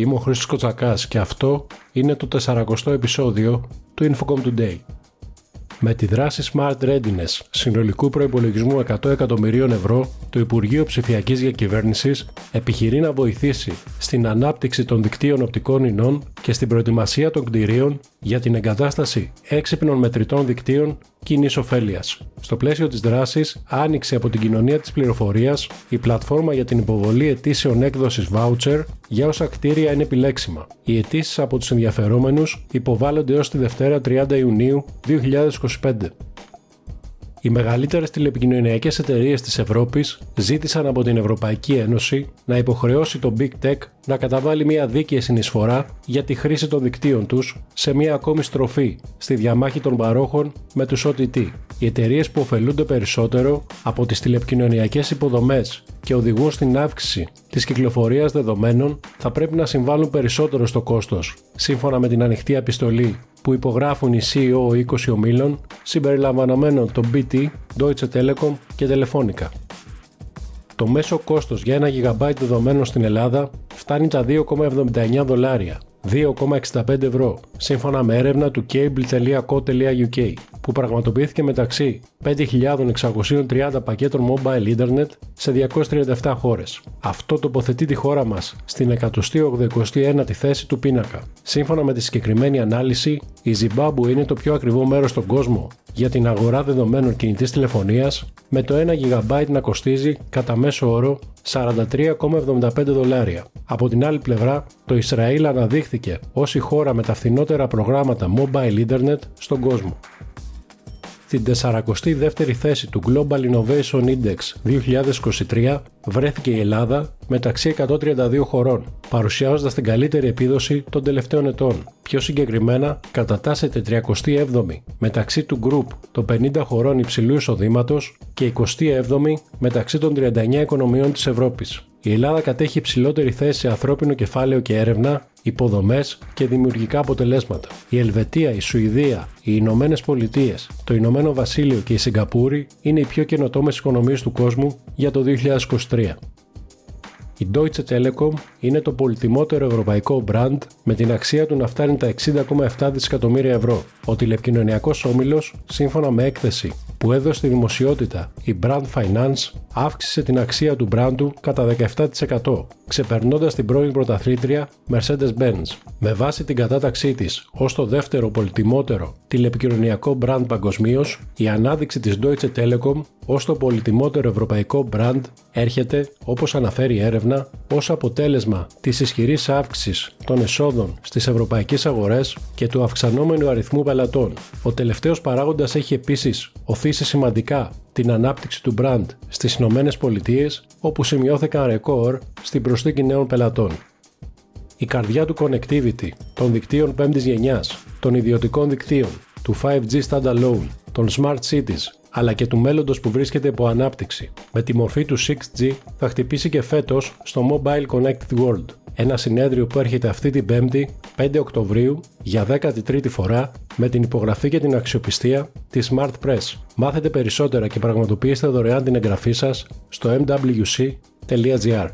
Είμαι ο Χρήστος Κοτσακάς και αυτό είναι το 40ο επεισόδιο του Infocom Today. Με τη δράση Smart Readiness συνολικού προϋπολογισμού 100 εκατομμυρίων ευρώ, το Υπουργείο Ψηφιακής Διακυβέρνησης επιχειρεί να βοηθήσει στην ανάπτυξη των δικτύων οπτικών ινών και στην προετοιμασία των κτηρίων για την εγκατάσταση έξυπνων μετρητών δικτύων κοινή ωφέλεια. Στο πλαίσιο της δράσης, άνοιξε από την κοινωνία της πληροφορίας η πλατφόρμα για την υποβολή αιτήσεων έκδοσης voucher για όσα κτίρια είναι επιλέξιμα. Οι αιτήσεις από τους ενδιαφερόμενους υποβάλλονται έως τη Δευτέρα 30 Ιουνίου 2025. Οι μεγαλύτερες τηλεπικοινωνιακές εταιρείες της Ευρώπης ζήτησαν από την Ευρωπαϊκή Ένωση να υποχρεώσει το Big Tech να καταβάλει μια δίκαιη συνεισφορά για τη χρήση των δικτύων τους σε μια ακόμη στροφή στη διαμάχη των παρόχων με τους OTT. Οι εταιρείες που ωφελούνται περισσότερο από τις τηλεπικοινωνιακές υποδομές και οδηγούν στην αύξηση της κυκλοφορίας δεδομένων θα πρέπει να συμβάλλουν περισσότερο στο κόστος, σύμφωνα με την ανοιχτή επιστολή που υπογράφουν οι CEO 20 ομίλων συμπεριλαμβανομένων των BT, Deutsche Telekom και Telefonica. Το μέσο κόστος για 1 GB δεδομένων στην Ελλάδα φτάνει τα 2,79 δολάρια, 2,65 ευρώ, σύμφωνα με έρευνα του cable.co.uk που πραγματοποιήθηκε μεταξύ 5.630 πακέτων mobile internet σε 237 χώρες. Αυτό τοποθετεί τη χώρα μας στην 189η θέση του πίνακα. Σύμφωνα με τη συγκεκριμένη ανάλυση, η Zimbabwe είναι το πιο ακριβό μέρος στον κόσμο για την αγορά δεδομένων κινητής τηλεφωνίας με το 1 GB να κοστίζει κατά μέσο όρο 43,75 δολάρια. Από την άλλη πλευρά, το Ισραήλ αναδείχθηκε ως η χώρα με τα φθηνότερα προγράμματα mobile internet στον κόσμο. Στην 42η θέση του Global Innovation Index 2023 βρέθηκε η Ελλάδα μεταξύ 132 χωρών, παρουσιάζοντας την καλύτερη επίδοση των τελευταίων ετών. Πιο συγκεκριμένα, κατατάσσεται 37η μεταξύ του Group των 50 χωρών υψηλού εισοδήματος και 27η μεταξύ των 39 οικονομιών της Ευρώπης. Η Ελλάδα κατέχει υψηλότερη θέση σε ανθρώπινο κεφάλαιο και έρευνα, υποδομές και δημιουργικά αποτελέσματα. Η Ελβετία, η Σουηδία, οι Ηνωμένες Πολιτείες, το Ηνωμένο Βασίλειο και η Σιγκαπούρη είναι οι πιο καινοτόμες οικονομίες του κόσμου για το 2023. Η Deutsche Telekom είναι το πολυτιμότερο ευρωπαϊκό brand με την αξία του να φτάνει τα 60,7 δισεκατομμύρια ευρώ. Ο τηλεπικοινωνιακός όμιλος, σύμφωνα με έκθεση που έδωσε στη δημοσιότητα η Brand Finance, αύξησε την αξία του brand του κατά 17%, ξεπερνώντας την πρώην πρωταθλήτρια Mercedes-Benz. Με βάση την κατάταξή της ως το δεύτερο πολυτιμότερο τηλεπικοινωνιακό brand παγκοσμίως, η ανάδειξη της Deutsche Telekom ως το πολυτιμότερο ευρωπαϊκό brand έρχεται, όπως αναφέρει η έρευνα, ως αποτέλεσμα της ισχυρής αύξησης των εσόδων στις ευρωπαϊκές αγορές και του αυξανόμενου αριθμού πελατών. Ο τελευταίος παράγοντας έχει επίσης οθήσει σημαντικά την ανάπτυξη του brand στις Ηνωμένες Πολιτείες, όπου σημειώθηκαν ρεκόρ στην προσθήκη νέων πελατών. Η καρδιά του connectivity, των δικτύων 5ης γενιάς, των ιδιωτικών δικτύων, του 5G standalone, των smart cities, αλλά και του μέλλοντος που βρίσκεται υπό ανάπτυξη. Με τη μορφή του 6G θα χτυπήσει και φέτος στο Mobile Connected World, ένα συνέδριο που έρχεται αυτή την 5η, 5 Οκτωβρίου, για 13η φορά με την υπογραφή και την αξιοπιστία της Smart Press. Μάθετε περισσότερα και πραγματοποιήστε δωρεάν την εγγραφή σας στο mwc.gr.